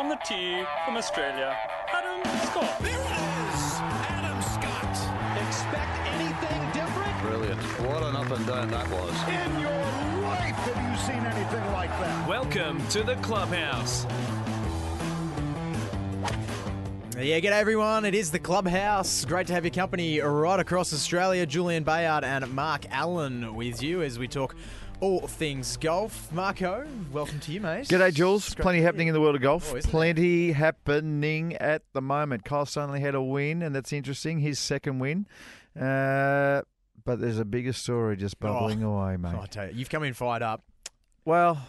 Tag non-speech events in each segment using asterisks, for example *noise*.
on the tee from Australia, Adam Scott. There it is! Adam Scott. Expect anything different? Brilliant. What an up and down that was. In your life have you seen anything like that? Welcome to the clubhouse. Yeah, g'day everyone. It is the Clubhouse. Great to have your company right across Australia. Julian Bayard and Mark Allen with you as we talk all things golf. Marko, welcome to you, mate. G'day, Jules. Plenty happening in the world of golf. Oh, Plenty happening at the moment. Kyle Stanley had a win, and that's interesting. His second win. Uh, but there's a bigger story just bubbling away, mate. Oh, I tell you, you've come in fired up. Well,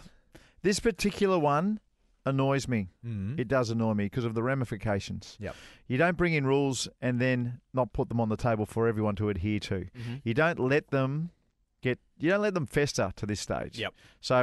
this particular one annoys me. Mm. It does annoy me because of the ramifications. Yep. You don't bring in rules and then not put them on the table for everyone to adhere to. Mm-hmm. You don't let them get. You don't let them fester to this stage. Yep. So,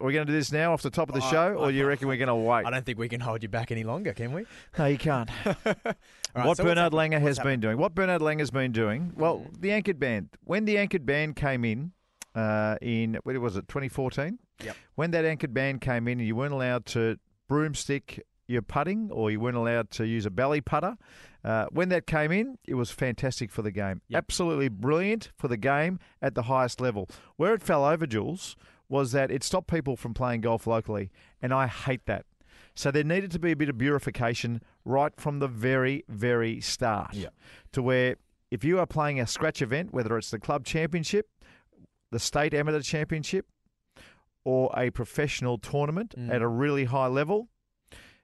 are we going to do this now off the top of the I- show, or I- you reckon we're going to wait? I don't think we can hold you back any longer, can we? *laughs* No, you can't. *laughs* Right, what so Bernard? Langer has been doing. What Bernard Langer has been doing. Well, Mm. the anchored ban. When the anchored ban came in, uh, in what was it, 2014? Yep. When that anchored band came in, and you weren't allowed to broomstick your putting, or you weren't allowed to use a belly putter. Uh, when that came in, it was fantastic for the game. Yep. Absolutely brilliant for the game at the highest level. Where it fell over, Jules, was that it stopped people from playing golf locally, and I hate that. So there needed to be a bit of purification right from the very, very start. Yep. To where if you are playing a scratch event, whether it's the club championship, the state amateur championship, or a professional tournament Mm. at a really high level,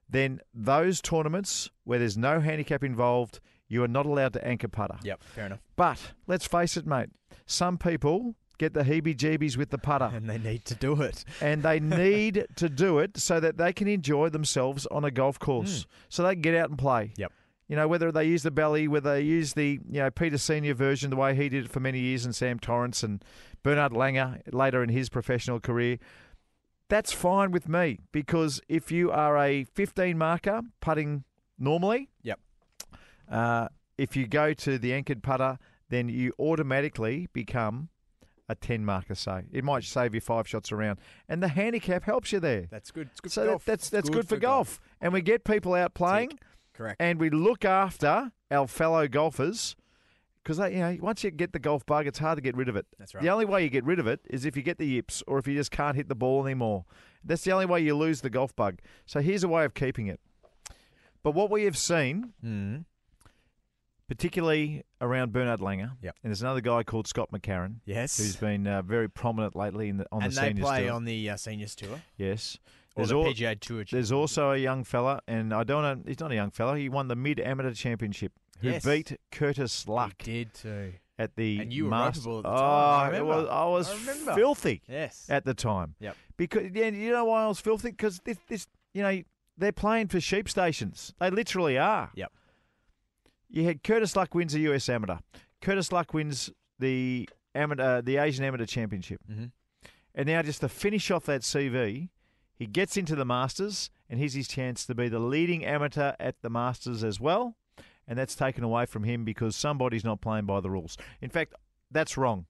then those tournaments where there's no handicap involved, you are not allowed to anchor putter. Yep, fair enough. But let's face it, mate, some people get the heebie jeebies with the putter And they need to do it. and they *laughs* need to do it so that they can enjoy themselves on a golf course, hmm. so they can get out and play. Yep. You know, whether they use the belly, whether they use the you know Peter Senior version, the way he did it for many years, and Sam Torrance and Bernard Langer later in his professional career. That's fine with me because if you are a 15 marker putting normally, Yep. uh, if you go to the anchored putter, then you automatically become a 10 marker, say. It might save you five shots around. And the handicap helps you there. That's good. It's good so for that- golf. that's that's good, for, golf. And we get people out playing Correct. and we look after our fellow golfers because you know once you get the golf bug, it's hard to get rid of it. That's right. The only way you get rid of it is if you get the yips or if you just can't hit the ball anymore. That's the only way you lose the golf bug. So here's a way of keeping it. But what we have seen, Mm. particularly around Bernard Langer, Yep. and there's another guy called Scott McCarron, Yes. who's been uh, very prominent lately in the, on and the they seniors play tour. on the uh, seniors tour yes. or There's the al- PGA Tour. There's also a young fella, and I don't know, he's not a young fella. He won the Mid Amateur Championship, who Yes. beat Curtis Luck He did too. at the And you were Masters. ropeable at the oh, time, I it remember. was, I was I remember. filthy Yes. at the time. Yep. Because yeah, you know why I was filthy? Because this, this, you know, they're playing for sheep stations. They literally are. Yep. You had Curtis Luck wins the US Amateur. Curtis Luck wins the amateur, the Asian Amateur Championship. hmm And now, just to finish off that CV, he gets into the Masters, and here's his chance to be the leading amateur at the Masters as well. And that's taken away from him because somebody's not playing by the rules. In fact, that's wrong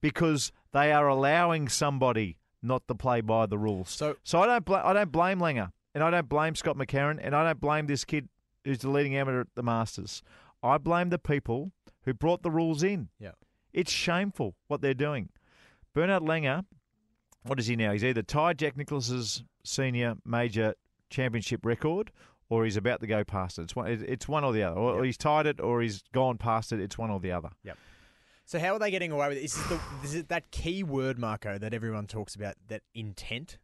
because they are allowing somebody not to play by the rules. So So I don't, bl- I don't blame Langer, and I don't blame Scott McCarron, and I don't blame this kid who's the leading amateur at the Masters. I blame the people who brought the rules in. Yeah. It's shameful what they're doing. Bernard Langer, what is he now? He's either tied Jack Nicklaus's senior major championship record, or he's about to go past it. It's one, it's one or the other. Or, or he's tied it, or he's gone past it. It's one or the other. Yep. So how are they getting away with it? Is it, the, is it that key word, Marko, that everyone talks about? That intent.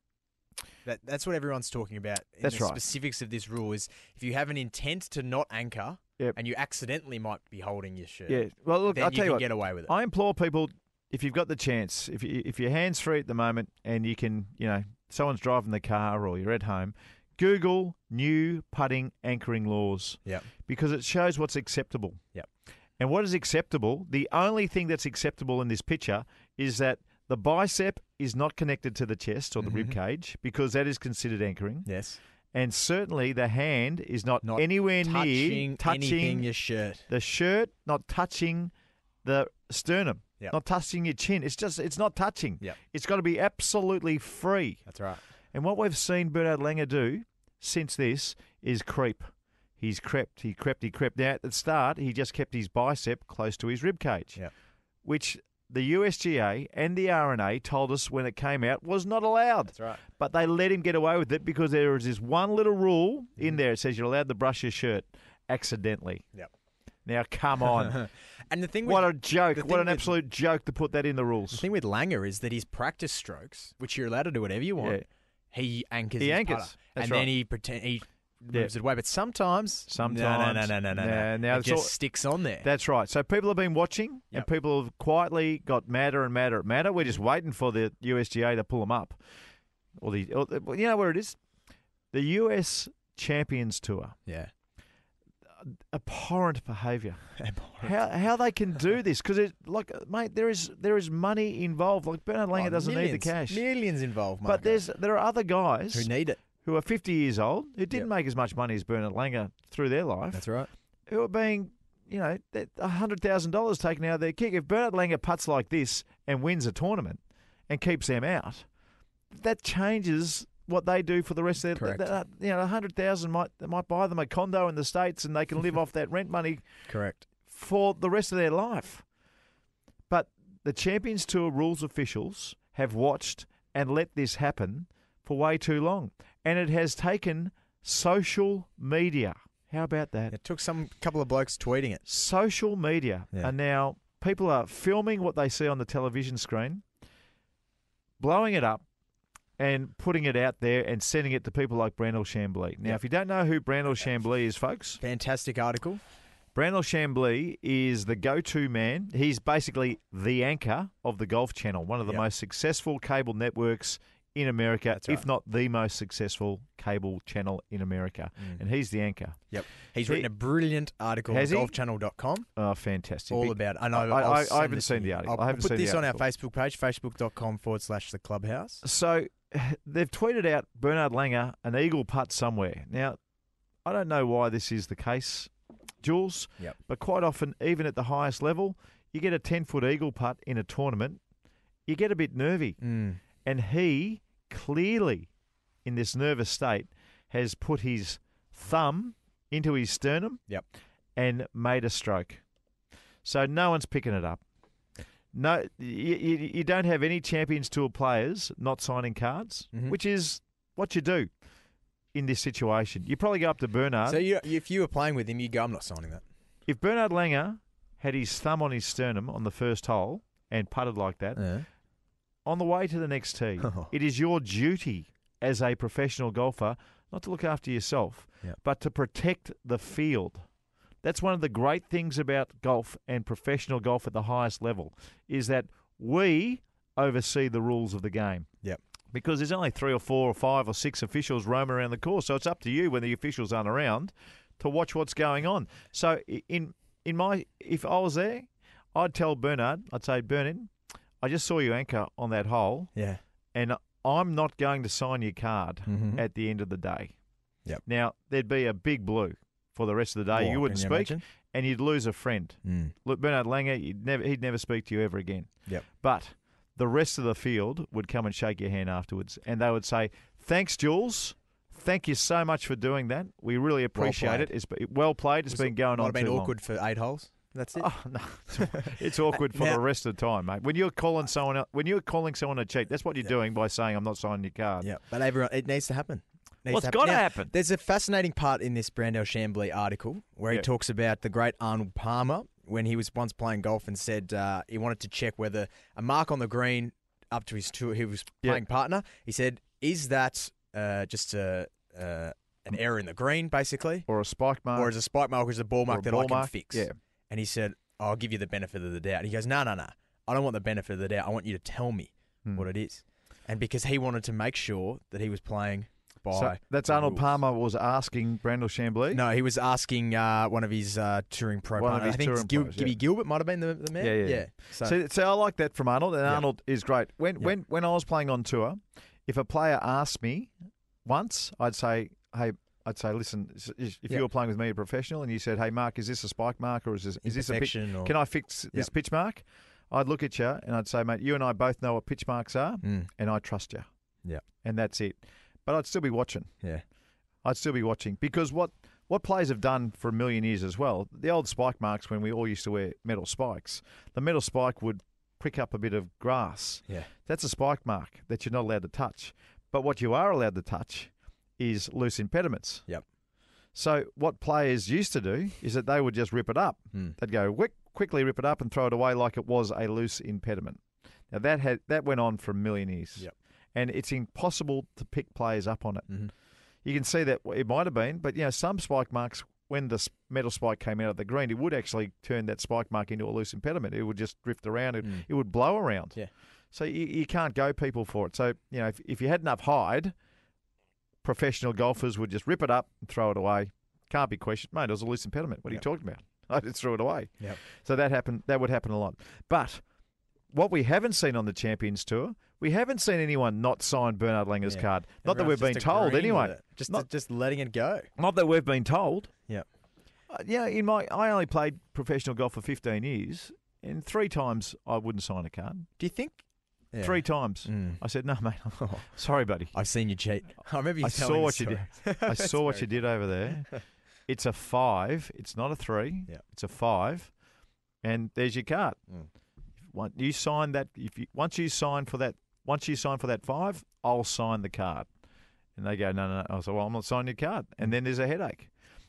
That that's what everyone's talking about. In That's the right. Specifics of this rule is if you have an intent to not anchor, Yep. and you accidentally might be holding your shirt. Yeah. Well, look, I'll you tell you what. get away with it. I implore people if you've got the chance, if you, if you're hands free at the moment and you can, you know, someone's driving the car or you're at home, Google new putting anchoring laws. Yep. Because it shows what's acceptable. Yep. And what is acceptable? The only thing that's acceptable in this picture is that the bicep is not connected to the chest or the rib Mhm. cage because that is considered anchoring. Yes. And certainly the hand is not, Not anywhere near Touching, touching your shirt. the shirt, not touching the sternum, Yep. not touching your chin. It's just it's not touching. Yep. It's got to be absolutely free. That's right. And what we've seen Bernard Langer do since this is creep. He's crept, he crept, he crept. Now, at the start, he just kept his bicep close to his rib cage, Yep. which the USGA and the R&A told us when it came out was not allowed. That's right. But they let him get away with it because there is this one little rule Mm-hmm. in there. It says you're allowed to brush your shirt accidentally. Yep. Now, come on. *laughs* And the thing with, what a joke. What an with- absolute joke to put that in the rules. the thing with Langer is that his practice strokes, which you're allowed to do whatever you want, Yeah. He anchors. He anchors. and right. then he pretend he Yeah. moves it away. But sometimes, no, no, no, no, no, no, no. Now it just all- sticks on there. That's right. So people have been watching, Yep. and people have quietly got madder and madder and madder. We're just mm-hmm. waiting for the USGA to pull them up. Or the, or the- you know where it is? The US Champions Tour. yeah. Abhorrent behaviour. *laughs* How how they can do this? Because it like, uh, mate, there is there is money involved. Like Bernard Langer Oh, doesn't need the cash. Millions involved, But there's there are other guys who need it. who are 50 years old who didn't Yep. make as much money as Bernard Langer through their life. That's right. who are being, you know, a hundred thousand dollars taken out of their kick. If Bernard Langer puts like this and wins a tournament and keeps them out, that changes what they do for the rest of their. Correct. you know, a hundred thousand might they might buy them a condo in the states and they can live *laughs* off that rent money Correct. for the rest of their life. But the Champions Tour rules officials have watched and let this happen for way too long, and it has taken social media. How about that? It took some couple of blokes tweeting it. social media Yeah. are now people are filming what they see on the television screen, blowing it up, and putting it out there and sending it to people like Brandel Chamblee. Now, Yep. if you don't know who Brandel Chamblee is, folks, Fantastic article. Brandel Chamblee is the go-to man. He's basically the anchor of the Golf Channel, one of the Yep. most successful cable networks in America, That's if not the most successful cable channel in America. Mm. And he's the anchor. Yep. He's He- written a brilliant article on he? golfchannel.com. Oh, fantastic. All about it. I know. I- I'll I- I haven't seen the article. I'll I haven't put seen this on our. Facebook page, facebook.com forward slash the clubhouse. So *laughs* they've tweeted out Bernard Langer an eagle putt somewhere. Now, I don't know why this is the case, Jules, Yep. but quite often, even at the highest level, you get a 10 foot eagle putt in a tournament, you get a bit nervy. Mm. And he clearly, in this nervous state, has put his thumb into his sternum Yep. and made a stroke. So no one's picking it up. No, you, you, don't have any Champions Tour players not signing cards, Mhm. which is what you do in this situation. You probably go up to Bernard. So you, if you were playing with him, you go, I'm not signing that. if Bernard Langer had his thumb on his sternum on the first hole and putted like that, Yeah. on the way to the next tee, *laughs* it is your duty as a professional golfer not to look after yourself, Yep. but to protect the field. That's one of the great things about golf and professional golf at the highest level is that we oversee the rules of the game. Yep. Because there's only three or four or five or six officials roaming around the course, so it's up to you when the officials aren't around to watch what's going on. So in in my if I was there, I'd tell Bernard, I'd say Bernard, I just saw you anchor on that hole, Yeah. and I'm not going to sign your card Mhm. at the end of the day. Yep. Now there'd be a big blue for the rest of the day. You wouldn't speak, imagine? and you'd lose a friend. Mm. Look, Bernard Langer, you'd never, he'd never speak to you ever again. Yep. But the rest of the field would come and shake your hand afterwards, and they would say, "Thanks, Jules. Thank you so much for doing that. We really appreciate played. it. It's well played. It's Was been it- going might on have been too long." awkward for eight holes. That's it. Oh no, it's *laughs* awkward for Now- the rest of the time, mate. When you're calling someone, when you're calling someone a cheat, that's what you're doing by saying, "I'm not signing your card." Yeah, but everyone, it needs to happen. Needs Well, to it's gotta Now, happen. There's a fascinating part in this Brandel Chamblee article where he Yeah. talks about the great Arnold Palmer when he was once playing golf and said uh, he wanted to check whether a mark on the green up to his tour, he was Yeah. playing partner. He said, "Is that uh, just a, uh, an error in the green, basically, Or a spike mark, or is a spike mark or is a ball mark a that ball I can mark. fix?" Yeah. And he said, "I'll give you the benefit of the doubt." And he goes, "No, no, no. I don't want the benefit of the doubt. I want you to tell me Hmm. what it is." And because he wanted to make sure that he was playing by So that's Arnold rules. Palmer was asking Brandel Chamblee. No, he was asking uh, one of his uh, touring pro One of his I think Gil- pros, Gibby yeah. Gilbert might have been the, the man. Yeah, yeah, yeah. So, So, so I like that from Arnold, and Yeah. Arnold is great. When Yeah. when when I was playing on tour, if a player asked me once, I'd say, "Hey." I'd say, listen, if Yeah. you were playing with me, a professional, and you said, "Hey, Mark, is this a spike mark or is this is this a pitch? Or- Can I fix this pitch mark?" I'd look at you and I'd say, "Mate, you and I both know what pitch marks are, Mm. and I trust you." Yeah. and that's it. But I'd still be watching. yeah. I'd still be watching because what what players have done for a million years as well. The old spike marks when we all used to wear metal spikes. The metal spike would prick up a bit of grass. Yeah. That's a spike mark that you're not allowed to touch. But what you are allowed to touch is loose impediments. Yep. So what players used to do is that they would just rip it up. Hmm. They'd go quick, quickly rip it up and throw it away like it was a loose impediment. Now that had that went on for a million years. Yep. And it's impossible to pick players up on it. Mhm. You can see that it might have been, but you know some spike marks when the metal spike came out of the green, it would actually turn that spike mark into a loose impediment. It would just drift around. It, Mm. it would blow around. Yeah. So you, you can't go people for it. So you know if, if you had enough hide, professional golfers would just rip it up and throw it away. Can't be questioned, mate. It was a loose impediment. What are Yep. you talking about? *laughs* I just threw it away. Yep. So that happened. That would happen a lot. But what we haven't seen on the Champions Tour, we haven't seen anyone not sign Bernard Langer's Yeah. card. Not that we've been told anyway. Just Not- just letting it go. Not that we've been told. Yep. Uh, yeah, in my I only played professional golf for 15 years, and three times I wouldn't sign a card. Do you think? Yeah. Three times. Mm. I said, "No, mate. *laughs* Sorry, buddy. I've seen you cheat. *laughs* I remember you I telling saw what you did. *laughs* I saw what you did over there. It's a five. It's not a three. Yep. It's a five, and there's your card. Mm. Once you sign that, if you once you sign for that, once you sign for that five, I'll sign the card. And they go, no, no, no. I was like, well, I'm not signing your card. And then there's a headache.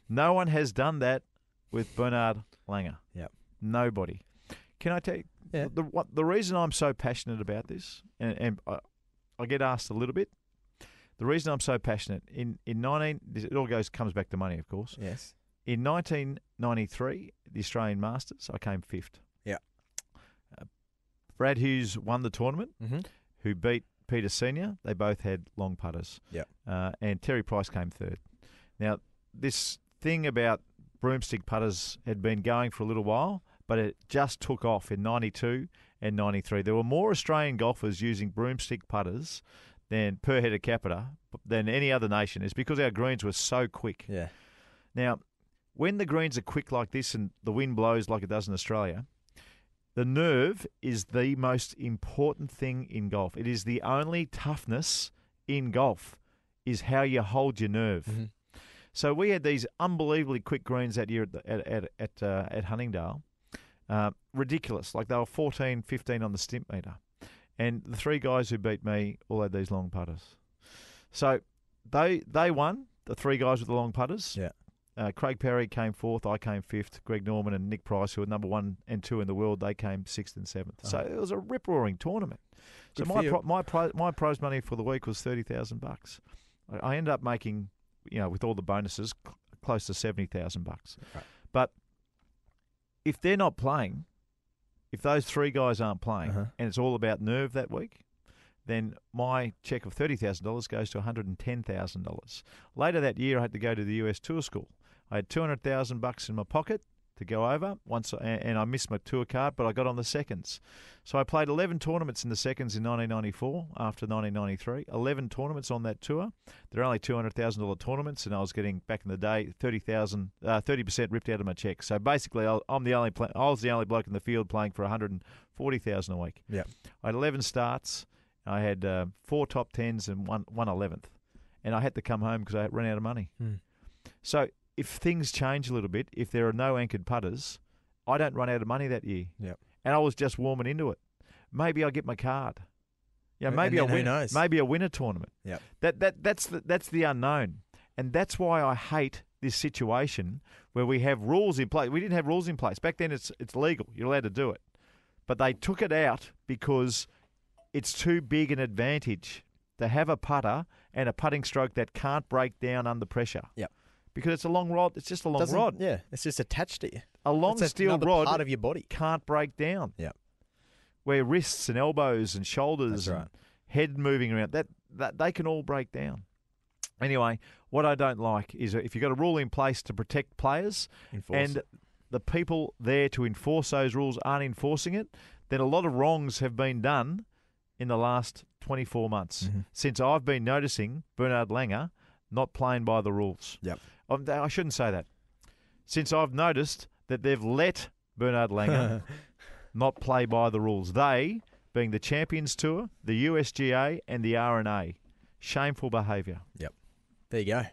No one has done that with Bernard Langer. Yep. Nobody. Can I tell you? Yeah. The, what, the reason I'm so passionate about this, and, and I, I get asked a little bit, the reason I'm so passionate in in 19, this- it all goes comes back to money, of course. Yes. In 1993, the Australian Masters, I came fifth. Yeah. Uh, Brad Hughes won the tournament, Mm-hmm. Who beat Peter Senior. They both had long putters. Yep. Uh, and Terry Price came third. Now, this thing about broomstick putters had been going for a little while, but it just took off in 92 and 93. There were more Australian golfers using broomstick putters than per head of capita than any other nation. It's because our greens were so quick. Yeah. Now, when the greens are quick like this and the wind blows like it does in Australia, the nerve is the most important thing in golf. It is the only toughness in golf is how you hold your nerve. Mhm. So we had these unbelievably quick greens that year at the, at at at, uh, at Huntingdale, uh, ridiculous. Like they were 14, 15 on the stimp meter, and the three guys who beat me all had these long putters. So they they won the three guys with the long putters. Yeah. Uh, Craig Parry came fourth. I came fifth. Greg Norman and Nick Price, who were number one and two in the world, they came sixth and seventh. So it was a rip roaring tournament. So Good for my pro, my pro, my prize money for the week was thirty thousand bucks. I, ended up making, you know, with all the bonuses, cl- close to seventy thousand bucks. Right. But if they're not playing, if those three guys aren't playing, Uh-huh. and it's all about nerve that week, then my check of thirty thousand dollars goes to one hundred and ten thousand dollars. Later that year, I had to go to the US Tour School. I had two hundred thousand bucks in my pocket to go over once, I- and I missed my tour card, but I got on the seconds. So I played eleven tournaments in the seconds in 1994 after 1993. Eleven tournaments on that tour. They're only two hundred thousand dollar tournaments, and I was getting back in the day thirty thousand, uh, thirty percent ripped out of my check. So basically, I- I'm the only I was the only bloke in the field playing for one hundred and forty thousand a week. Yeah. I had eleven starts. I had uh, four top tens and one one eleventh, and I had to come home because I ran out of money. Hmm. So if things change a little bit, if there are no anchored putters, I don't run out of money that year. Yep. And I was just warming into it. Maybe I get my card. Yeah, maybe I win. knows? Maybe I win a tournament. Yep. That that that's the, that's the unknown, and that's why I hate this situation where we have rules in place. We didn't have rules in place back then. It's it's legal. You're allowed to do it, but they took it out because it's too big an advantage to have a putter and a putting stroke that can't break down under pressure. Yep. Because it's a long rod. It's just a long Doesn't- rod. Yeah. It's just attached to you. A long It's steel another rod part of your body. can't break down. Yep. Where wrists and elbows and shoulders That's and right. head moving around that, that they can all break down. Anyway, what I don't like is if you've got a rule in place to protect players Enforce and it. the people there to enforce those rules aren't enforcing it, then a lot of wrongs have been done in the last 24 months Mhm. since I've been noticing Bernard Langer not playing by the rules. Yep. Um, I shouldn't say that. Since I've noticed that they've let Bernard Langer *laughs* not play by the rules. They, being the Champions Tour, the USGA, and the R&A. Shameful behaviour. Yep. There you go.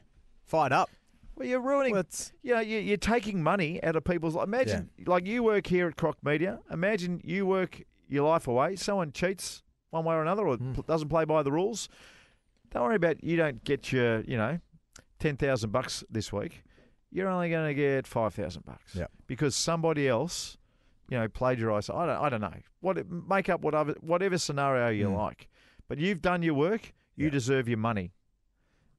fired up. Well, you're ruining. Well, you know, you- you're taking money out of people's. Imagine, like you work here at Croc Media. Imagine you work your life away. Someone cheats one way or another, or pl- doesn't play by the rules. Don't worry about. You don't get your, you know, ten thousand bucks this week. You're only going to get five thousand bucks. Yep. Because somebody else, you know, plagiarised. I don't. I don't know. What make up whatever whatever scenario you Hmm. like. But you've done your work. You Yeah. deserve your money.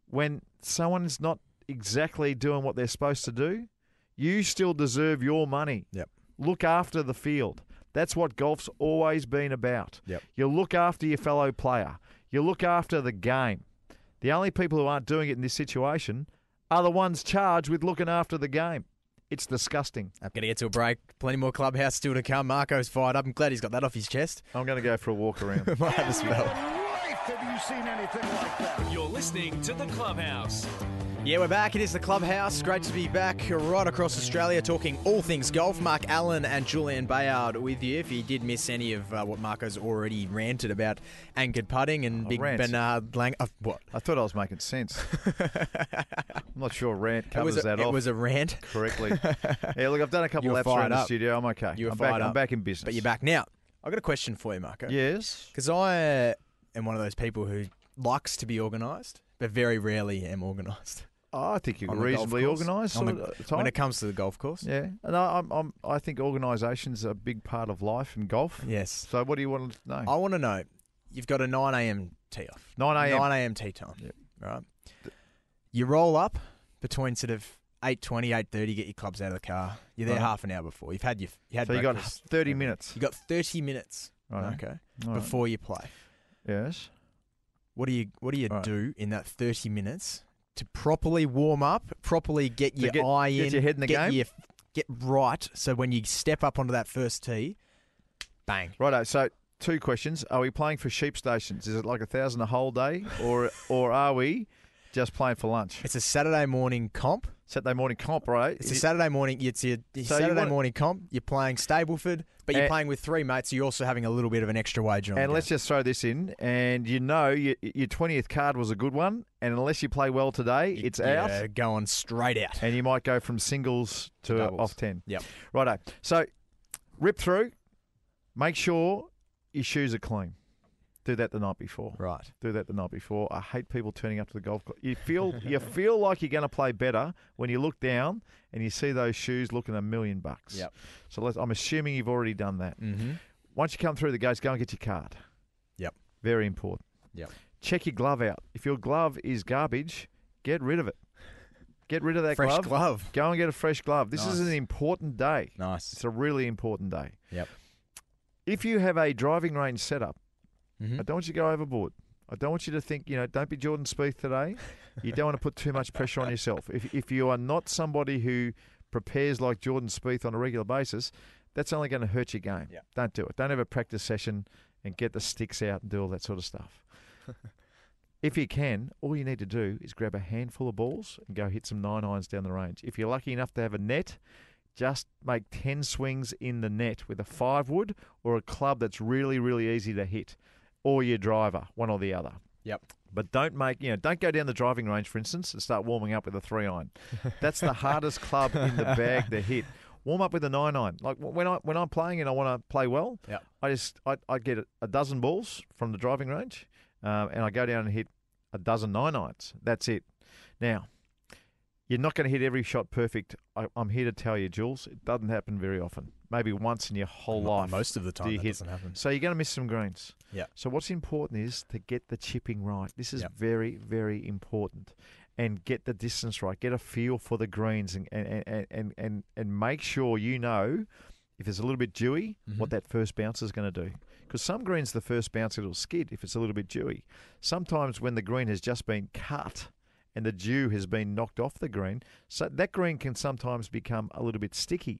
When someone's not exactly doing what they're supposed to do, you still deserve your money. Yep. Look after the field. That's what golf's always been about. Yep. You look after your fellow player. You look after the game. The only people who aren't doing it in this situation are the ones charged with looking after the game. It's disgusting. I'm going to get to a break. Plenty more clubhouse still to come. Marko's fired up. I'm glad he's got that off his chest. I'm going to go for a walk around. *laughs* Might have a spell. Life, have you seen anything like that? You're listening to the Clubhouse. Yeah, we're back. It is the clubhouse. Great to be back right across Australia talking all things golf. Mark Allen and Julian Bayard with you. If you did miss any of uh, what Marko's already ranted about anchored putting and Oh, Big rant. Bernard Lang. Uh, what? I thought I was making sense. *laughs* I'm not sure rant covers a, that it off was a rant, correctly. *laughs* yeah, look, I've done a couple laps around fired the studio. I'm okay. You were I'm fired back, up. I'm back in business. but you're back now. I've got a question for you, Marko. Yes. Because I am one of those people who likes to be organised, but very rarely am organised. Oh, I think you're On the golf reasonably organised. The- uh, When it comes to the golf course. yeah, and I, I'm, I'm, I think organisation's a big part of life in golf. Yes. So, what do you want to know? I want to know. You've got a 9 a.m. tee off. 9 a.m.. 9 a.m. tee time. Yep. Right. You roll up between sort of 8.20, 8.30, get your clubs out of the car. You're there Right. half an hour before. You've had your you had so you got. 30 minutes. You got 30 minutes. Right. Okay. Right. Before you play. Yes. What do you what do you do in that 30 minutes to properly warm up, properly get your get- eye get in, your head in the get game? your- get right so when you step up onto that first tee, bang. Righto. So, two questions: Are we playing for sheep stations? Is it like a thousand a whole day, or or are we just playing for lunch? It's a Saturday morning comp. Saturday morning comp, right? It's a Saturday morning. It's your, So you Saturday want- morning comp. You're playing Stableford, but you're And- playing with three mates. So you're also having a little bit of an extra wager on. And let's game. just throw this in, and you know your your twentieth card was a good one, and unless you play well today, it's yeah, out, going straight out. and you might go from singles to off ten. Yep. Righto. So rip through. Make sure your shoes are clean. Do that the night before. Right. Do that the night before. I hate people turning up to the golf club. You *laughs* feel you feel like you're going to play better when you look down and you see those shoes looking a million bucks. Yep. So let's, I'm assuming you've already done that. Mm-hmm. Once you come through the gates, go and get your card. Yep. Very important. Yep. Check your glove out. If your glove is garbage, get rid of it. Get rid of that Fresh glove. glove. Go and get a fresh glove. This is an important day. Nice. It's a really important day. Yep. If you have a driving range setup, Mhm. I don't want you to go overboard. I don't want you to think, you know, don't be Jordan Spieth today. You don't want to put too much pressure on yourself. If, if you are not somebody who prepares like Jordan Spieth on a regular basis, that's only going to hurt your game. Yep. Don't do it. Don't have a practice session and get the sticks out and do all that sort of stuff. *laughs* if you can, all you need to do is grab a handful of balls and go hit some nine irons down the range. If you're lucky enough to have a net, just make 10 swings in the net with a five wood or a club that's really, really easy to hit, or your driver, one or the other. Yep. But don't make, you know, don't go down the driving range, for instance, and start warming up with a three iron. *laughs* That's the hardest club in the bag to hit. Warm up with a nine iron. Like when I when I'm playing and I want to play well, Yep. I just I, I get a, dozen balls from the driving range, um, and I go down and hit a dozen nine irons. That's it. Now, you're not going to hit every shot perfect. I, I'm here to tell you, Jules, it doesn't happen very often. Maybe once in your whole life. Most of the time, do you hit- doesn't happen. So you're going to miss some greens. Yeah. So what's important is to get the chipping right. This is Yep. very, very important. And get the distance right. Get a feel for the greens and and, and, and, and, and make sure you know if it's a little bit dewy, what Mhm. that first bounce is going to do. Because some greens, the first bounce, it'll skid if it's a little bit dewy. Sometimes when the green has just been cut and the dew has been knocked off the green, so that green can sometimes become a little bit sticky.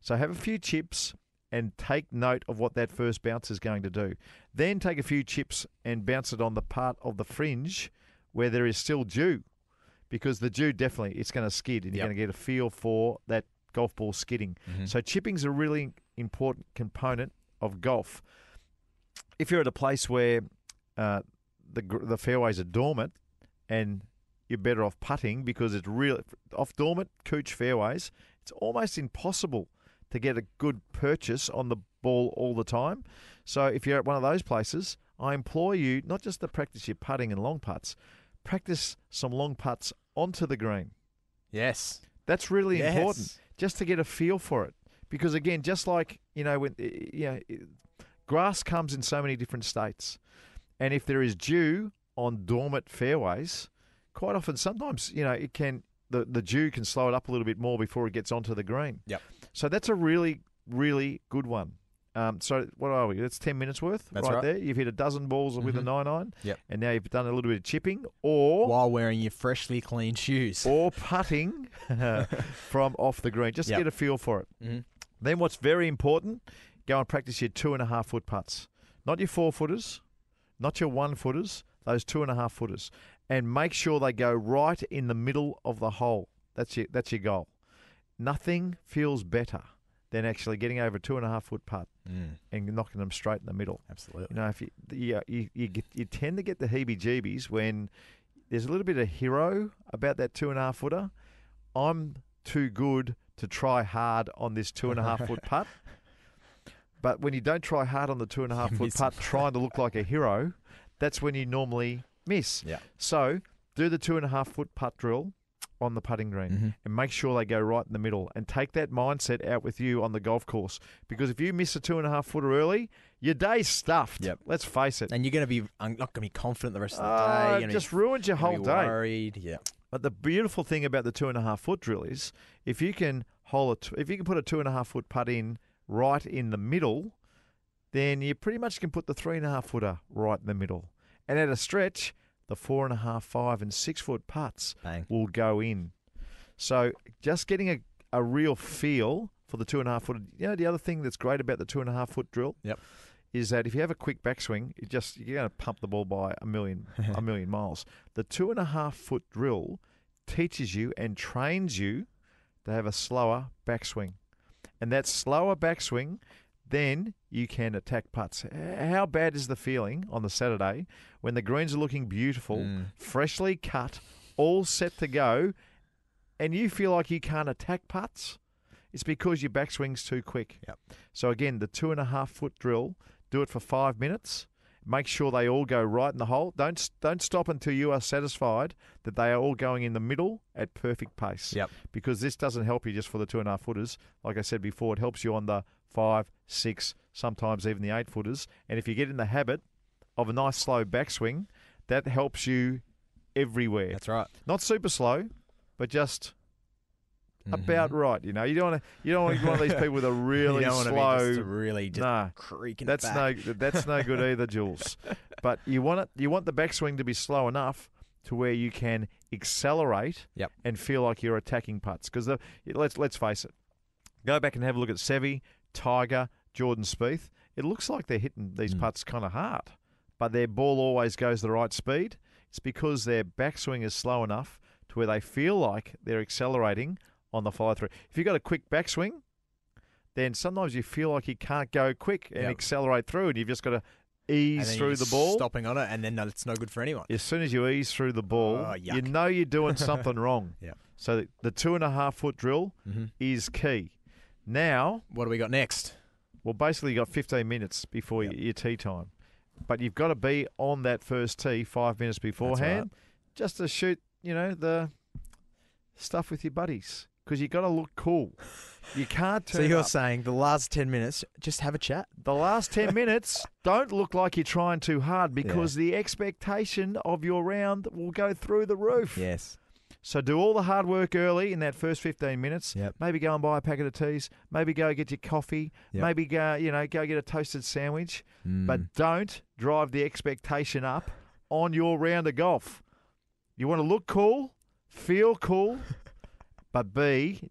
So have a few chips and take note of what that first bounce is going to do. Then take a few chips and bounce it on the part of the fringe where there is still dew, because the dew definitely it's going to skid, and you're Yep. going to get a feel for that golf ball skidding. Mhm. So chipping's a really important component of golf. If you're at a place where uh, the the fairways are dormant and you're better off putting because it's real off dormant cooch fairways. It's almost impossible to get a good purchase on the ball all the time. So if you're at one of those places, I implore you not just to practice your putting and long putts, practice some long putts onto the green. Yes. That's really Yes. important, just to get a feel for it. Because again, just like you know, when you know, grass comes in so many different states, and if there is dew on dormant fairways, quite often, sometimes you know, it can the the dew can slow it up a little bit more before it gets onto the green. Yep. So that's a really, really good one. Um, so what are we? That's ten minutes worth, right, right. there. You've hit a dozen balls with a Mhm. nine iron, Yep. and now you've done a little bit of chipping, or While wearing your freshly clean shoes. or putting *laughs* from off the green. Just to Yep. get a feel for it. Mhm. Then what's very important, go and practice your two and a half foot putts. Not your four footers, not your one footers, those two and a half footers. And make sure they go right in the middle of the hole. That's your that's your goal. Nothing feels better than actually getting over a two and a half foot putt Mm, and knocking them straight in the middle. absolutely. You know, if you you you, you, get, you tend to get the heebie-jeebies when there's a little bit of hero about that two and a half footer. I'm too good to try hard on this two and a half foot *laughs* putt. But when you don't try hard on the two and a half foot putt, trying to look like a hero, that's when you normally miss. Yeah. So do the two and a half foot putt drill on the putting green Mhm. and make sure they go right in the middle and take that mindset out with you on the golf course. Because if you miss a two and a half footer early, your day's stuffed. Yep. Let's face it. And you're going to be un- not going to be confident the rest of the Ah, day. it You're just be, ruins your whole day. worried. Yeah. But the beautiful thing about the two and a half foot drill is if you can hole a t- if you can put a two and a half foot putt in right in the middle, then you pretty much can put the three and a half footer right in the middle. And at a stretch, the four and a half, five, and six foot putts Bang. will go in. So just getting a, a real feel for the two and a half foot. You know, the other thing that's great about the two and a half foot drill Yep. is that if you have a quick backswing, you just you're going to pump the ball by a million *laughs* a million miles. The two and a half foot drill teaches you and trains you to have a slower backswing, and that slower backswing, then you can attack putts. How bad is the feeling on the Saturday when the greens are looking beautiful, Mm. freshly cut, all set to go, and you feel like you can't attack putts? It's because your backswing's too quick. Yep. So again, the two and a half foot drill, do it for five minutes. Make sure they all go right in the hole. Don't don't stop until you are satisfied that they are all going in the middle at perfect pace. Yep. Because this doesn't help you just for the two and a half footers. Like I said before, it helps you on the five, six, sometimes even the eight footers. And if you get in the habit of a nice slow backswing, that helps you everywhere. That's right. Not super slow, but just Mhm. about right. You know, you don't want to. You don't want to be one of these people with a *laughs* really slow. just really just nah, creaking that's no. That's no good either, Jules. *laughs* But you want it. You want the backswing to be slow enough to where you can accelerate Yep. and feel like you're attacking putts. Because let's let's face it. Go back and have a look at Seve, Tiger, Jordan Spieth. It looks like they're hitting these Mm. putts kind of hard, but their ball always goes the right speed. It's because their backswing is slow enough to where they feel like they're accelerating on the follow through. If you've got a quick backswing, then sometimes you feel like you can't go quick and Yep. accelerate through, and you've just got to ease through the ball. Stopping on it, and then it's no good for anyone. As soon as you ease through the ball, Oh, you know you're doing *laughs* something wrong. Yep. So the- two and a half foot drill hmm is key. Now, What do we got next? well, basically, you've got 15 minutes before Yep. your, tee time, but you've got to be on that first tee five minutes beforehand, just to shoot, you know, the stuff with your buddies because you've got to look cool. You can't turn. So you're up. saying the last ten minutes, just have a chat. The last 10 *laughs* minutes don't look like you're trying too hard because the expectation of your round will go through the roof. Yes. So do all the hard work early in that first 15 minutes. Yep. Maybe go and buy a packet of teas. Maybe go get your coffee. Yep. Maybe go, you know, go get a toasted sandwich. Mm. But don't drive the expectation up on your round of golf. You want to look cool, feel cool, but be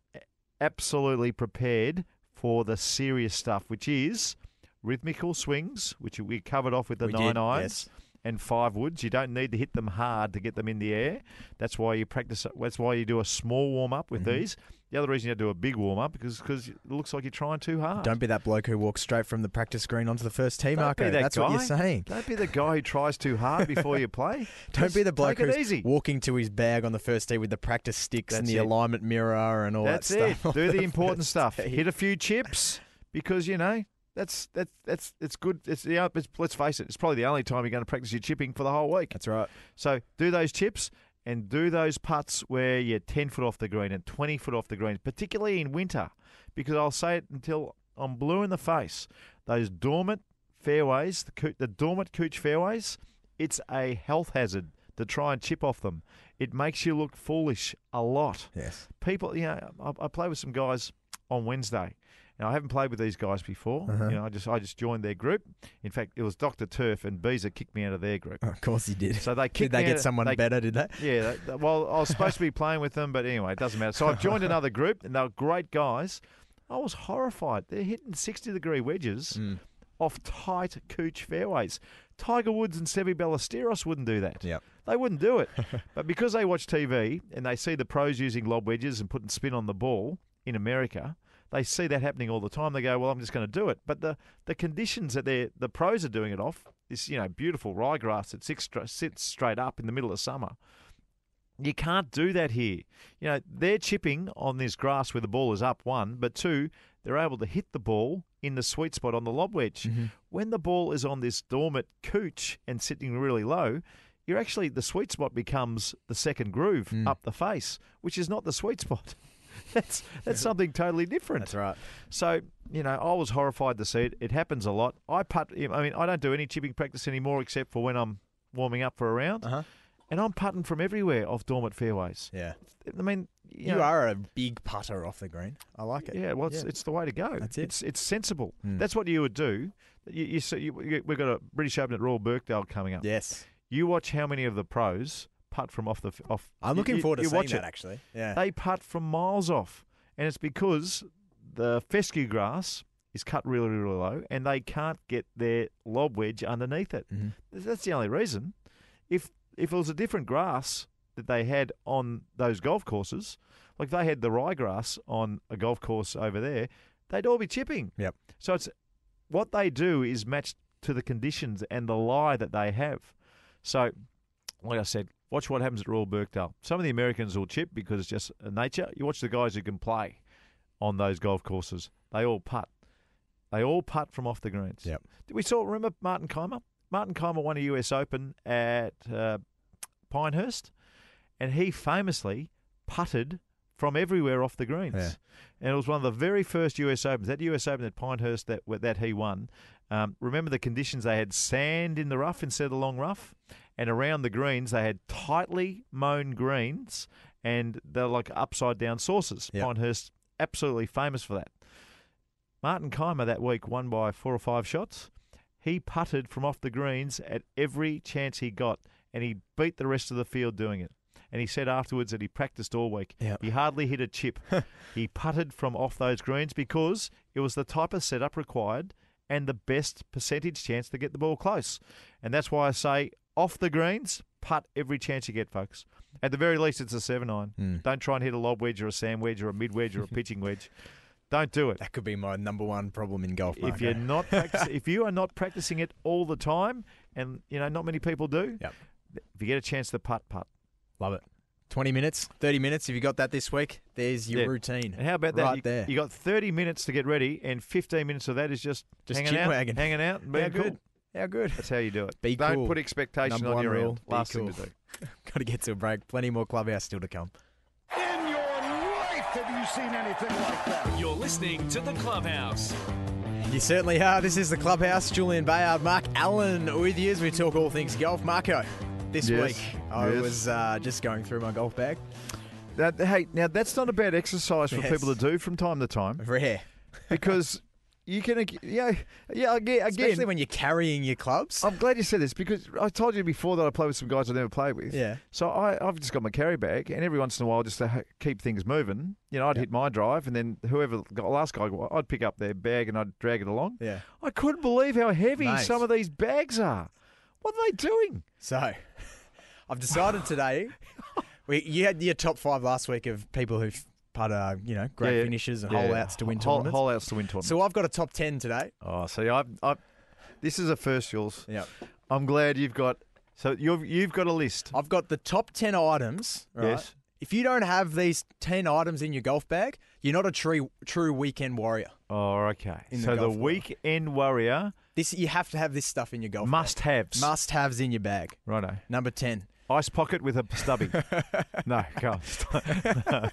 absolutely prepared for the serious stuff, which is rhythmical swings, which we covered off with the We nine did, irons yes. and five woods. You don't need to hit them hard to get them in the air. That's why you practice. That's why you do a small warm up with Mhm. these. The other reason you had to do a big warm up because because it looks like you're trying too hard. Don't be that bloke who walks straight from the practice screen onto the first tee, Don't Marko. that That's guy. what you're saying. Don't be the guy who tries too hard before you play. *laughs* Don't Just be the bloke who's easy. walking to his bag on the first tee with the practice sticks and the it. alignment mirror and all That's that it. stuff. Do on *laughs* the important stuff. tee. Hit a few chips because you know that's that's that's it's good. It's yeah. It's, let's face it. It's probably the only time you're going to practice your chipping for the whole week. That's right. So do those chips and do those putts where you're 10 foot off the green and 20 foot off the green, particularly in winter, because I'll say it until I'm blue in the face. Those dormant fairways, the, coo- the dormant cooch fairways, it's a health hazard to try and chip off them. It makes you look foolish a lot Yes. people, you know, I, I play with some guys on Wednesday. And I haven't played with these guys before. Uh-huh. You know, I just I just joined their group. In fact, it was Doctor Turf and Beezer kicked me out of their group. Of course he did. So they *laughs* did kicked they me get out- someone they- better? Did they? Yeah. They, they- well, I was supposed to be playing with them, but anyway, it doesn't matter. So I've joined *laughs* another group, and they were great guys. I was horrified. They're hitting sixty degree wedges Mm. off tight cooch fairways. Tiger Woods and Seve Ballesteros wouldn't do that. Yep. They wouldn't do it. *laughs* but because they watch TV and they see the pros using lob wedges and putting spin on the ball in America, they see that happening all the time. They go, "Well, I'm just going to do it." But the the conditions that they the pros are doing it off this, you know, beautiful ryegrass that sits, sits straight up in the middle of summer. You can't do that here. You know, they're chipping on this grass where the ball is up one, but two, they're able to hit the ball in the sweet spot on the lob wedge. Mm-hmm. When the ball is on this dormant cooch and sitting really low, you're actually the sweet spot becomes the second groove Mm. up the face, which is not the sweet spot. *laughs* *laughs* that's that's something totally different. That's right. So, you know, I was horrified to see it. It happens a lot. I putt. I mean, I don't do any chipping practice anymore except for when I'm warming up for a round, Uh huh. and I'm putting from everywhere off dormant fairways. Yeah. I mean, you, You know, are a big putter off the green. I like it. Yeah, well, it's, Yeah. it's the way to go. That's it. It's it's sensible. Mm. That's what you would do. You, you, see- you- we've got a British Open at Royal Birkdale coming up. Yes. You watch how many of the pros putt from off the off. I'm looking you- forward to you seeing watch that it. actually. Yeah. They putt from miles off, and it's because the fescue grass is cut really, really low, and they can't get their lob wedge underneath it. Mhm. That's the only reason. If if it was a different grass that they had on those golf courses, like they had the ryegrass on a golf course over there, they'd all be chipping. Yep. So it's what they do is matched to the conditions and the lie that they have. So, like I said, watch what happens at Royal Birkdale. Some of the Americans will chip because it's just nature. You watch the guys who can play on those golf courses. They all putt. They all putt from off the greens. Yep. Did we saw remember Martin Kaymer? Martin Kaymer won a US Open at uh, Pinehurst, and he famously putted from everywhere off the greens. Yeah. And it was one of the very first US Opens. That US Open at Pinehurst that that he won. Um, remember the conditions? They had sand in the rough instead of the long rough, and around the greens they had tightly mown greens, and they're like upside down saucers. Yep. Pinehurst absolutely famous for that. Martin Kaymer that week won by four or five shots. He putted from off the greens at every chance he got, and he beat the rest of the field doing it. And he said afterwards that he practiced all week. Yep. He hardly hit a chip. *laughs* he putted from off those greens because it was the type of setup required and the best percentage chance to get the ball close. And that's why I say off the greens, putt every chance you get, folks. At the very least, it's a 7 iron. Mm. Don't try and hit a lob wedge or a sand wedge or a mid wedge or a *laughs* pitching wedge. Don't do it. That could be my number one problem in golf. If you're not *laughs* practice, if you are not practicing it all the time, and you know not many people do, Yep. if you get a chance to putt, putt. Love it. 20 minutes, 30 minutes. If you got that this week, there's your Yeah. routine. And how about that? Right you, there. You got 30 minutes to get ready, and 15 minutes of that is just, Just hanging out, chin-wagging. hanging out, and How being cool. good. How good. That's how you do it. Be Don't cool. put expectation Number on one your rule, end. Last cool. thing to do. *laughs* got to get to a break. Plenty more clubhouse still to come. In your life have you seen anything like that? You're listening to The Clubhouse. You certainly are. This is the clubhouse. Julian Bayard, Mark Allen with you as we talk all things golf. Marko, this Yes, week I yes. was uh, just going through my golf bag. That, hey, now that's not a bad exercise for Yes. people to do from time to time *laughs* Rare. because *laughs* you can, yeah, yeah, again, Especially when you're carrying your clubs. I'm glad you said this because I told you before that I play with some guys I've never played with. Yeah. So I, I've just got my carry bag, and every once in a while, just to keep things moving, you know, I'd hit my drive, and then whoever the last guy, I'd pick up their bag and I'd drag it along. Yeah. I couldn't believe how heavy Mate. some of these bags are. What are they doing? So, *laughs* I've decided today. We, you had your top five last week of people who've putter, uh, you know, great Yeah, finishes and yeah. hole outs to win Hole- tournaments. Hole outs to win tournaments. So I've got a top 10 today. oh, see, I, I, this is a first, Jules. Yeah. I'm glad you've got. So you've you've got a list. I've got the top 10 items. Right? Yes. If you don't have these 10 items in your golf bag, you're not a true, true weekend warrior. Oh, okay. The so the, world. weekend warrior This You have to have this stuff in your golf must haves. Must haves in your bag. Righto. Number 10. Ice pocket with a stubby. *laughs* no, on.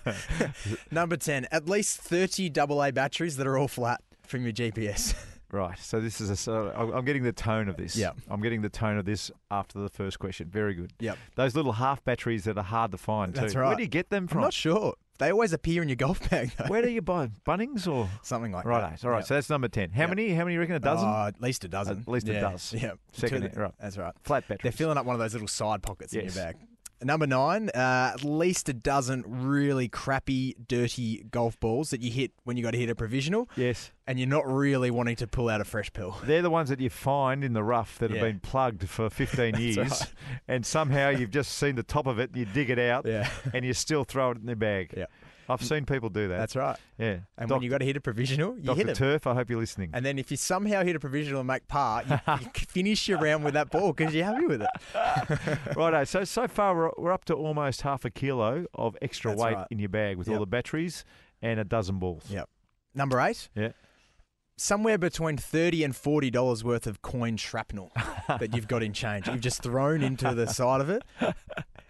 *laughs* Number 10. At least 30 AA batteries that are all flat from your GPS. *laughs* right. So this is a. So I'm- getting the tone of this. Yeah. I'm getting the tone of this after the first question. Very good. Yep. Those little half batteries that are hard to find too. That's right. Where do you get them from? I'm from? not sure. They always appear in your *laughs* golf bag, though. Where do you buy Bunnings or? Something like Right. that. Right, all right. Yep. So that's number ten. How Yep. many? How many? You reckon a dozen? Oh, at least a dozen. At least a yeah. dozen. Yeah. Second, Two- right. That's right. Flat batteries. They're filling up one of those little side pockets in your bag. Number nine, uh, at least a dozen really crappy, dirty golf balls that you hit when you got to hit a provisional, Yes. and you're not really wanting to pull out a fresh pill. They're the ones that you find in the rough that Yeah. have been plugged for 15 *laughs* years, right. and somehow you've just seen the top of it, you dig it out, Yeah, and you still throw it in the bag. Yeah. I've seen people do that. that's right. yeah. And when you got to hit a provisional, you Dr. hit it. Turf, I hope you're listening. And then if you somehow hit a provisional and make par, you, *laughs* you finish your round with that ball because you're happy with it. *laughs* Righto. So so far we're, we're up to almost half a kilo of extra That's weight right. in your bag with all the batteries and a dozen balls. Yep. Number eight, Yeah. Somewhere between thirty and forty dollars worth of coin shrapnel *laughs* that you've got in change. You've just thrown into the side of it, *laughs*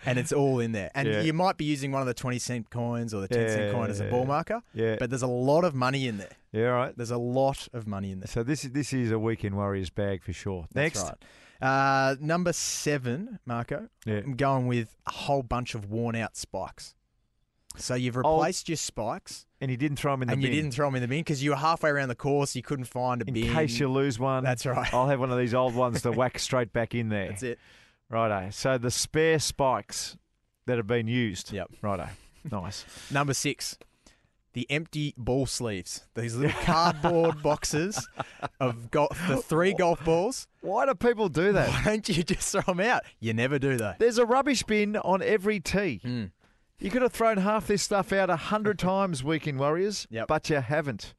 and it's all in there. And Yeah. you might be using one of the twenty cent coins or the ten cent coin as a ball marker, Yeah. but there's a lot of money in there. yeah. right. There's a lot of money in there. So this is this is a weekend warriors bag for sure. That's Next. right. Uh, number seven, Marko. Yeah. I'm going with a whole bunch of worn out spikes. So you've replaced your spikes, And you didn't throw them in the bin. and you didn't throw them in the bin because you were halfway around the course. You couldn't find a in bin. In case you lose one. That's right. I'll have one of these old *laughs* ones to whack straight back in there. That's it. Righto. So the spare spikes that have been used. Yep. Righto. Nice. *laughs* Number six, the empty ball sleeves. These little *laughs* cardboard boxes of go- the three golf balls. Why do people do that? Why don't you just throw them out? You never do though. There's a rubbish bin on every tee. Mm. You could have thrown half this stuff out a hundred times, Weekend Warriors, Yep. but you haven't.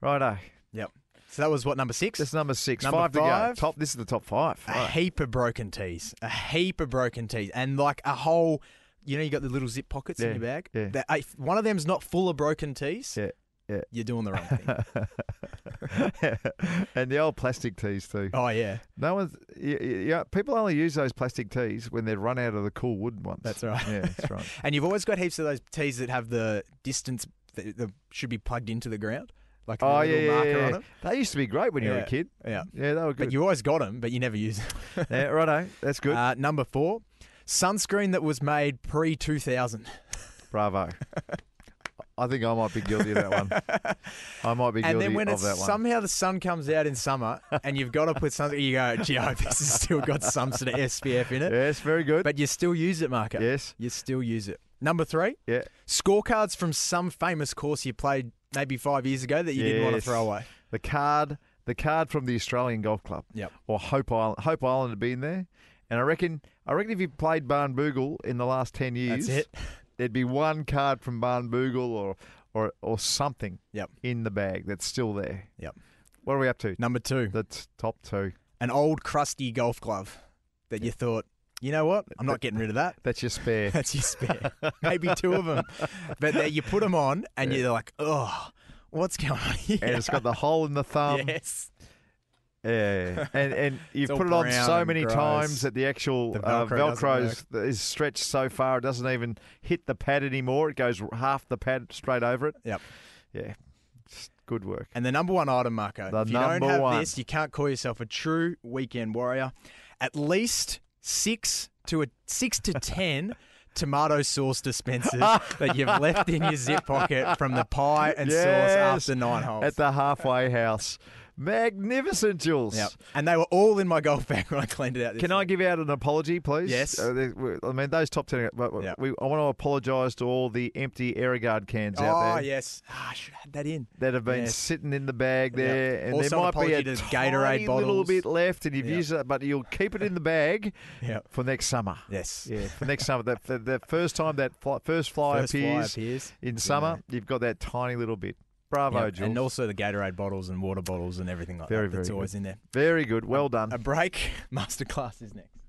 Righto. Yep. So that was what number six. That's number six. Number five, five. to go. Top. This is the top five. a heap of broken tees, a heap of broken tees, and like a whole. You know, you got the little zip pockets Yeah, in your bag. yeah. That- one of them's not full of broken tees, Yeah, yeah. you're doing the wrong thing. *laughs* and the old plastic tees too. oh yeah, No one's. Yeah, yeah, people only use those plastic tees when they've run out of the cool wooden ones. That's right. Yeah, that's right. *laughs* and you've always got heaps of those tees that have the distance that, that should be plugged into the ground, like a Oh little yeah, yeah, marker yeah. They used to be great when you were a kid. Yeah, Yeah, they were good. but you always got them, but you never use them. *laughs* yeah, righto. That's good. Uh, number four, sunscreen that was made pre two thousand. Bravo. I think I might be guilty of that one. *laughs* I might be guilty And then when of it's that one. somehow the sun comes out in summer and you've got to put something, you go, gee, I hope this has still got some sort of SPF in it. yes, very good. But you still use it, Marko. yes, You still use it. Number three, yeah. scorecards from some famous course you played maybe five years ago that you didn't want to throw away. The card, the card from the Australian Golf Club. Yep. Or Hope Island. Hope Island had been there, and I reckon, I reckon if you played Barnbougle in the last ten years, That's it. There'd be one card from Barnbougle or or or something Yep. in the bag that's still there. Yep. What are we up to? Number two, The t- top two. an old crusty golf glove that you thought, you know what? I'm not getting rid of that. That's your spare. *laughs* That's your spare. *laughs* Maybe two of them. But then you put them on and you're like, oh, what's going on *laughs* here? and it's got the hole in the thumb. yes. Yeah, and and *laughs* you've put it on so many gross. times that the actual The uh, Velcro Velcro is, stretched so far it doesn't even hit the pad anymore. It goes half the pad straight over it. Yep. Yeah, good work. And the number one item, Marko. The if you don't number have one. this, you can't call yourself a true weekend warrior. At least six to a six to *laughs* ten tomato sauce dispensers *laughs* that you've left in your zip pocket from the pie and sauce Yes. after nine holes. At the halfway house. Magnificent, Jules. Yep. And they were all in my golf bag *laughs* when I cleaned it out. This Can I give out an apology, please? Yes. Uh, they- we- I mean, those top ten. But Yep. we, I want to apologise to all the empty Aerogard cans Oh out there Oh, yes. Ah, I should have had that in. that have been Yes. sitting in the bag Yep. there, and Also there an might be a tiny little bit left, and you've Yep. used it, but you'll keep it in the bag *laughs* Yep. for next summer. Yes. Yeah, for next summer. That the, the first time that fly, first *laughs* fly First fly appears appears. in Yeah. summer, you've got that tiny little bit. Bravo, Yep. Jules. And also the Gatorade bottles and water bottles and everything like Very, that. That's always in there. Very good. Well done. A break. *laughs* Masterclass is next.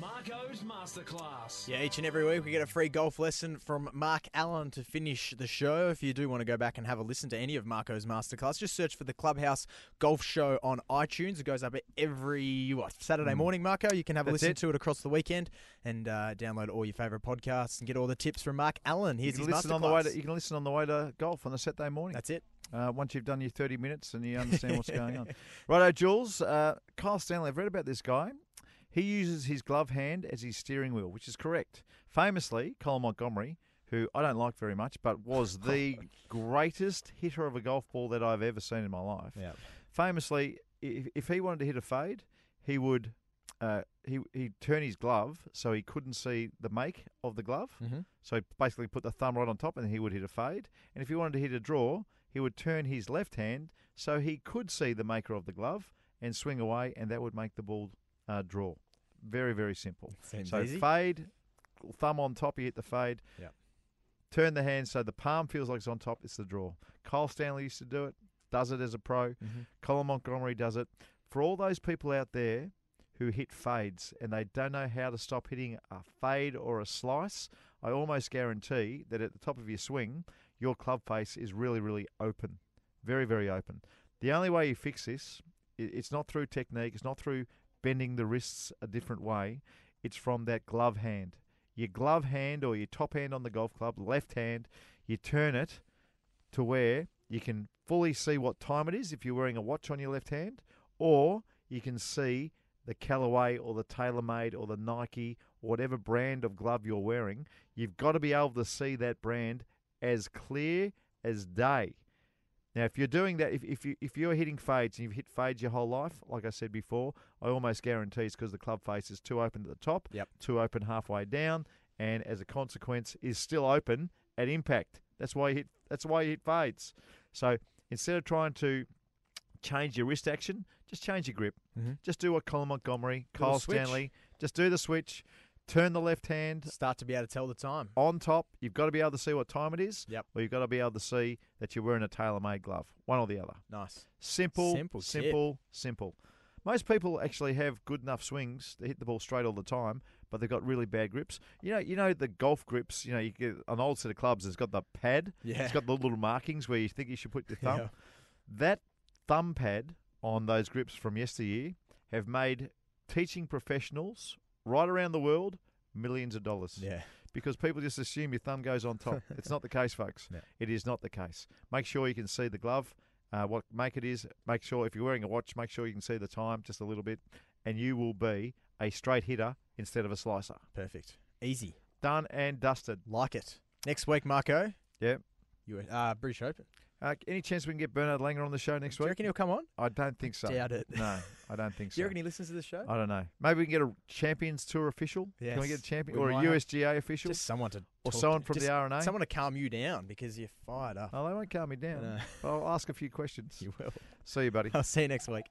Marko's Masterclass. Yeah, each and every week we get a free golf lesson from Mark Allen to finish the show. If you do want to go back and have a listen to any of Marko's masterclass, just search for the Clubhouse Golf Show on iTunes. It goes up every what, Saturday morning, Marko. You can have a Hmm. That's listen it. to it across the weekend and uh, download all your favourite podcasts and get all the tips from Mark Allen. you Here's can his listen on the way. To, masterclass. you can listen on the way to golf on a Saturday morning. That's it. uh, once you've done your 30 minutes and you understand *laughs* what's going on. Righto, Jules. Uh, Kyle Stanley, I've read about this guy. He uses his glove hand as his steering wheel, which is correct. Famously, Colin Montgomerie, who I don't like very much, but was *laughs* the greatest hitter of a golf ball that I've ever seen in my life. Yeah. Famously, if, if he wanted to hit a fade, he would uh, he he'd turn his glove so he couldn't see the make of the glove. Mm-hmm. So he basically put the thumb right on top and he would hit a fade. And if he wanted to hit a draw, he would turn his left hand so he could see the maker of the glove and swing away, and that would make the ball uh, draw. Very, very simple. Seems so easy. fade, thumb on top, you hit the fade. Yep. Turn the hand so the palm feels like it's on top, it's the draw. Kyle Stanley used to do it, does it as a pro. Mhm. Colin Montgomerie does it. For all those people out there who hit fades and they don't know how to stop hitting a fade or a slice, I almost guarantee that at the top of your swing, your club face is really, really open. Very, very open. The only way you fix this, it's not through technique, it's not through bending the wrists a different way, it's from that glove hand. Your glove hand or your top hand on the golf club, left hand, you turn it to where you can fully see what time it is if you're wearing a watch on your left hand, or you can see the Callaway or the TaylorMade or the Nike whatever brand of glove you're wearing. You've got to be able to see that brand as clear as day. Now, if you're doing that, if, if you if you're hitting fades and you've hit fades your whole life, like I said before, I almost guarantee it's because the club face is too open at the top, Yep. too open halfway down, and as a consequence, is still open at impact. That's why you hit. That's why you hit fades. So instead of trying to change your wrist action, just change your grip. Mhm. Just do what Colin Montgomerie, Kyle. Stanley, just do the switch. Turn the left hand Start to be able to tell the time. on top. You've got to be able to see what time it is. Yep. Or you've got to be able to see that you're wearing a TaylorMade glove. One or the other. Nice. Simple, Simple tip. simple, simple. Most people actually have good enough swings to hit the ball straight all the time, but they've got really bad grips. You know, you know the golf grips. You know, you get an old set of clubs. It's got the pad. Yeah. It's got the little markings where you think you should put your thumb. *laughs* Yeah. That thumb pad on those grips from yesteryear have made teaching professionals right around the world millions of dollars Yeah. because people just assume your thumb goes on top. it's not the case, folks. *laughs* No. It is not the case. Make sure you can see the glove, uh, what make it is. Make sure if you're wearing a watch, make sure you can see the time just a little bit, and you will be a straight hitter instead of a slicer. Perfect. Easy. Done and dusted. Like it. Next week, Marko. Yep. You uh, British Open. Uh, any chance we can get Bernard Langer on the show next week? Do you reckon he'll come on? I don't think so. Doubt it. No, I don't think *laughs* so. Do you reckon he listens to the show? I don't know. Maybe we can get a Champions Tour official. Can we get a champion we or a. USGA official Just someone to or someone to. from Just the R&A? Someone to calm you down because you're fired up. Oh, they won't calm me down. No. I'll ask a few questions. *laughs* You will. See you, buddy. I'll see you next week.